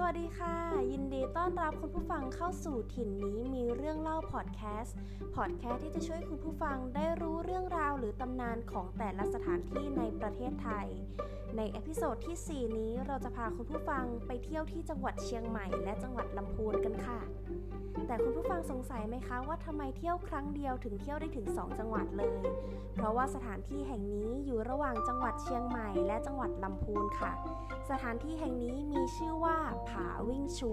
สวัสดีค่ะ ยินดีต้อนรับคุณผู้ฟังเข้าสู่ถิ่นนี้มีเรื่องเล่า podcast podcast ที่จะช่วยคุณผู้ฟังได้รู้เรื่องราวหรือตำนานของแต่ละสถานที่ในประเทศไทย ใน episode ที่ 4 นี้เราจะพาคุณผู้ฟังไปเที่ยวที่จังหวัดเชียงใหม่และจังหวัดลำพูนกันค่ะ แต่คุณผู้ฟังสงสัยไหมคะว่าทำไมเที่ยวครั้งเดียวถึงเที่ยวได้ถึง 2 จังหวัดเลย เพราะว่าสถานที่แห่งนี้อยู่ระหว่างจังหวัดเชียงใหม่และจังหวัดลำพูนค่ะ สถานที่แห่งนี้มีชื่อว่าผาวิ่งชู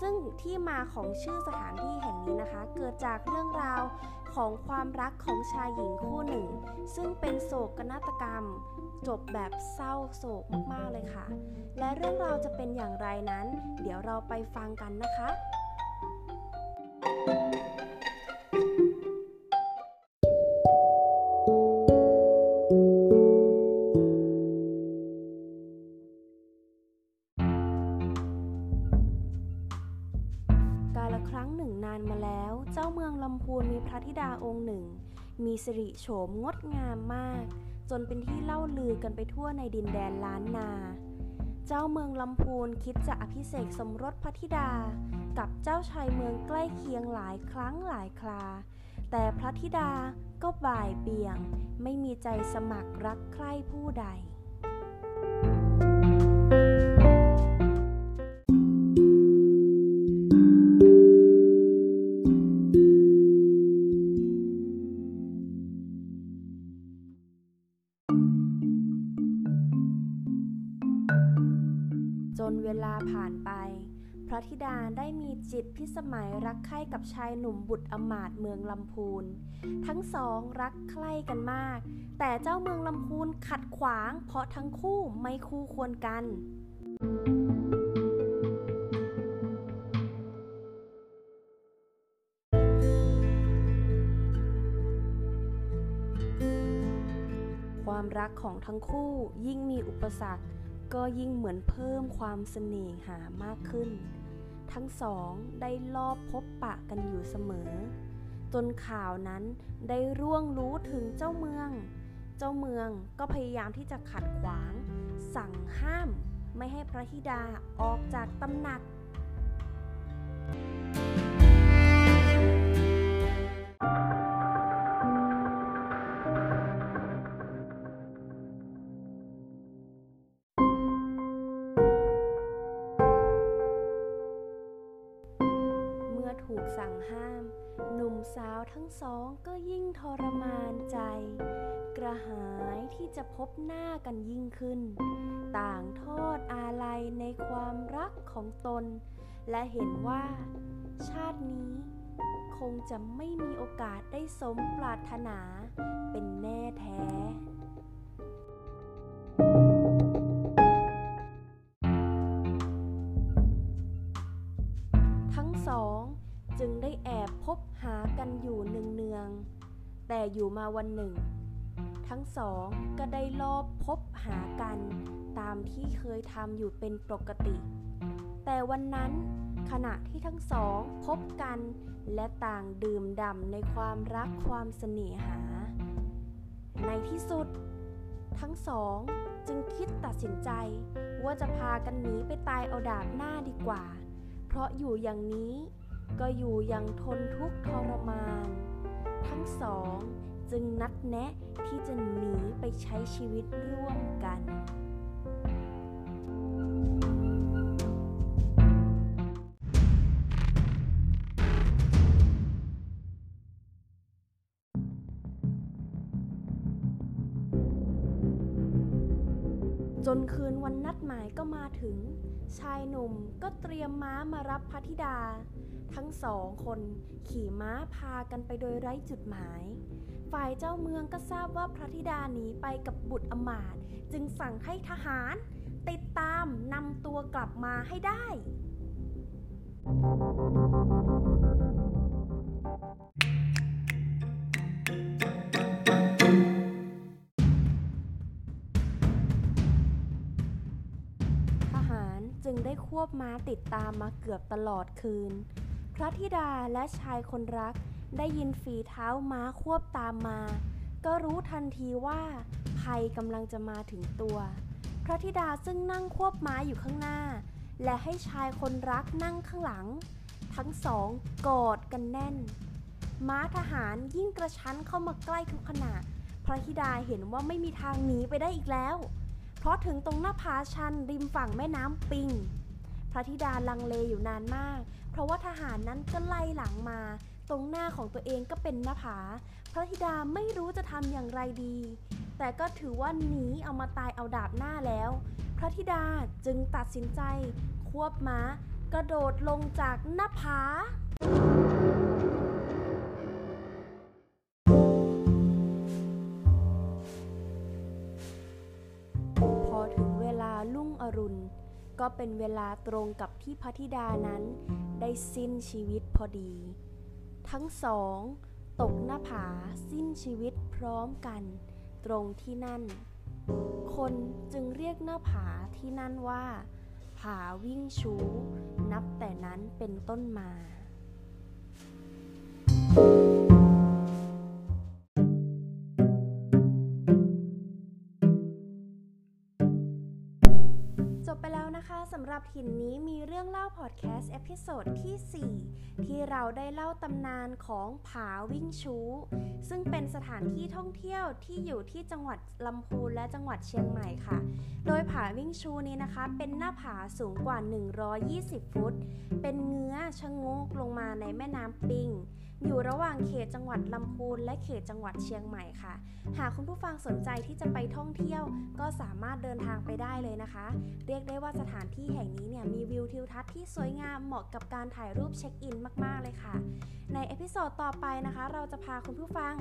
ซึ่งที่มาของชื่อสถานที่แห่งนี้นะคะ เกิดจากเรื่องราวของความรักของชายหญิงคู่หนึ่ง ซึ่งเป็นโศกนาฏกรรม จบแบบเศร้าโศกมากๆเลยค่ะ และเรื่องราวจะเป็นอย่างไรนั้น เดี๋ยวเราไปฟังกันนะคะ กาลครั้งหนึ่งนานมาแล้ว เจ้าเมืองลำพูนมีพระธิดาองค์หนึ่ง มีสิริโฉมงดงามมาก จนเป็นที่เล่าลือกันไปทั่วในดินแดนล้านนา เจ้าเมืองลำพูนคิดจะอภิเษกสมรสพระธิดา กับเจ้าชายเมืองใกล้เคียงหลายครั้งหลายครา แต่พระธิดาก็บ่ายเบี่ยง ไม่มีใจสมัครรักใคร่ผู้ใด ผ่านไป พระธิดาได้มีจิตพิสมัยรักใคร่กับชายหนุ่มบุตรอมาตเมืองลำพูน ทั้งสองรักใคร่กันมาก แต่เจ้าเมืองลำพูนขัดขวาง เพราะทั้งคู่ไม่คู่ควรกัน ความรักของทั้งคู่ยิ่งมีอุปสรรค ก็ยิ่งเหมือนเพิ่มความเสน่หามากขึ้น ทั้งสองได้ลอบพบปะกันอยู่เสมอ จนข่าวนั้นได้ร่วงรู้ถึงเจ้าเมือง เจ้าเมืองก็พยายามที่จะขัดขวาง สั่งห้าม ไม่ให้พระธิดาออกจากตำหนักเห้าม หนุ่มสาวทั้งสองก็ยิ่งทรมานใจ กระหายที่จะพบหน้ากันยิ่งขึ้น ต่างทอดอาลัยในความรักของตน และเห็นว่า ชาตินี้คงจะไม่มีโอกาสได้สมปรารถนาเป็นแน่แท้ ง แต่อยู่มาวันหนึ่ง ทั้งสองก็ได้ลอบพบหากันตามที่เคยทำอยู่เป็นปกติ แต่วันนั้นขณะที่ทั้งสองพบกันและต่างดื่มด่ำในความรักความเสน่หา ในที่สุด ทั้งสองจึงคิดตัดสินใจว่าจะพากันหนีไปตายเอาดาบหน้าดีกว่า เพราะอยู่อย่างนี้ก็อยู่อย่างทนทุกข์ทรมาน ทั้งสองจึงนัดแนะที่จะหนีไปใช้ชีวิตร่วมกัน จนคืนวันนัดหมายก็มาถึง ชายหนุ่มก็เตรียมม้ามารับพระธิดา ทั้งสองคนขี่ม้าพากันไปโดยไร้จุดหมาย ฝ่ายเจ้าเมืองก็ทราบว่าพระธิดาหนีไปกับบุตรอมาตจึงสั่งให้ทหาร ติดตามนำตัวกลับมาให้ได้ หารจึงได้ควบม้าติดตามมาเกือบตลอดคืน พระธิดาและชายคนรักได้ยินฝีเท้าม้าควบตามมา ก็รู้ทันทีว่าภัยกำลังจะมาถึงตัว พระธิดาซึ่งนั่งควบม้าอยู่ข้างหน้า และให้ชายคนรักนั่งข้างหลัง ทั้งสองกอดกันแน่น ม้าทหารยิ่งกระชั้นเข้ามาใกล้ทุกขณะ พระธิดาเห็นว่าไม่มีทางหนีไปได้อีกแล้ว เพราะถึงตรงหน้าผาชันริมฝั่งแม่น้ำปิง พระธิดาลังเลอยู่นานมาก เพราะว่าทหารนั้นก็ไล่หลังมา ตรงหน้าของตัวเองก็เป็นหน้าผา พระธิดาไม่รู้จะทำอย่างไรดี แต่ก็ถือว่าหนีเอามาตายเอาดาบหน้าแล้ว พระธิดาจึงตัดสินใจ ควบม้ากระโดดลงจากหน้าผา รุณ ก็เป็นเวลาตรงกับที่พระธิดานั้นได้สิ้นชีวิตพอดี ทั้งสองตกหน้าผาสิ้นชีวิตพร้อมกัน ตรงที่นั่น คนจึงเรียกหน้าผาที่นั่นว่า ผาวิ่งชู นับแต่นั้นเป็นต้นมาจ สำหรับถิ่นนี้มีเรื่องเล่า podcast episode ที่ 4 ที่เราได้เล่าตำนานของผาวิ่งชู้ซึ่งเป็นสถานที่ท่องเที่ยวที่อยู่ที่จังหวัดลำพูนและจังหวัดเชียงใหม่ค่ะ โดยผาวิ่งชู้นี้นะคะ เป็นหน้าผาสูงกว่า 120 ฟุต เป็นเงื้อมชะโงกลงมาในแม่น้ำปิง อยู่ระหว่างเขตจังหวัดลำพูนและเขตจังหวัดเชียงใหม่ค่ะ หากคุณผู้ฟังสนใจที่จะไปท่องเที่ยว ก็สามารถเดินทางไปได้เลยนะคะ เรียกได้ว่าสถานที่แห่งนี้เนี่ยมีวิวทิวทัศน์ที่สวยงามเหมาะกับการถ่ายรูปเช็คอินมาก ๆ เลยค่ะ ใน episode ต่อไปนะคะ เราจะพาคุณผู้ฟัง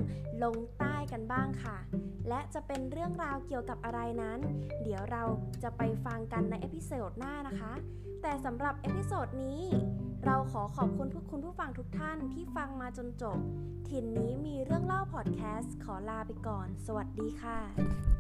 ลงใต้กันบ้างค่ะ และจะเป็นเรื่องราวเกี่ยวกับอะไรนั้น เดี๋ยวเราจะไปฟังกันใน episode หน้านะคะ แต่สำหรับ episode นี้ เราขอขอบคุณผู้คุณผู้ฟังทุกท่านที่ฟังมาจนจบ ถิ่นนี้มีเรื่องเล่าพอดแคสต์ขอลาไปก่อน สวัสดีค่ะ